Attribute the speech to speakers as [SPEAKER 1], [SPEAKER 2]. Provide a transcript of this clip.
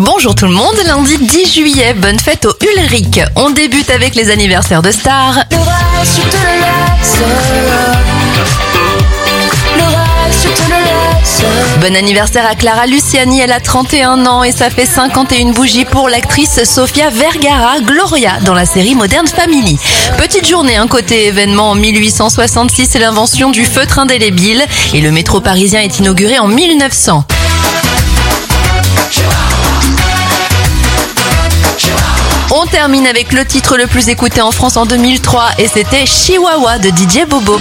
[SPEAKER 1] Bonjour tout le monde, lundi 10 juillet, bonne fête au Ulrich. On débute avec les anniversaires de stars. Bon anniversaire à Clara Luciani, elle a 31 ans et ça fait 51 bougies pour l'actrice Sofia Vergara, Gloria, dans la série Modern Family. Petite journée, un côté événement en 1866, c'est l'invention du feutre indélébile et le métro parisien est inauguré en 1900. On termine avec le titre le plus écouté en France en 2003 et c'était Chihuahua de DJ Bobo.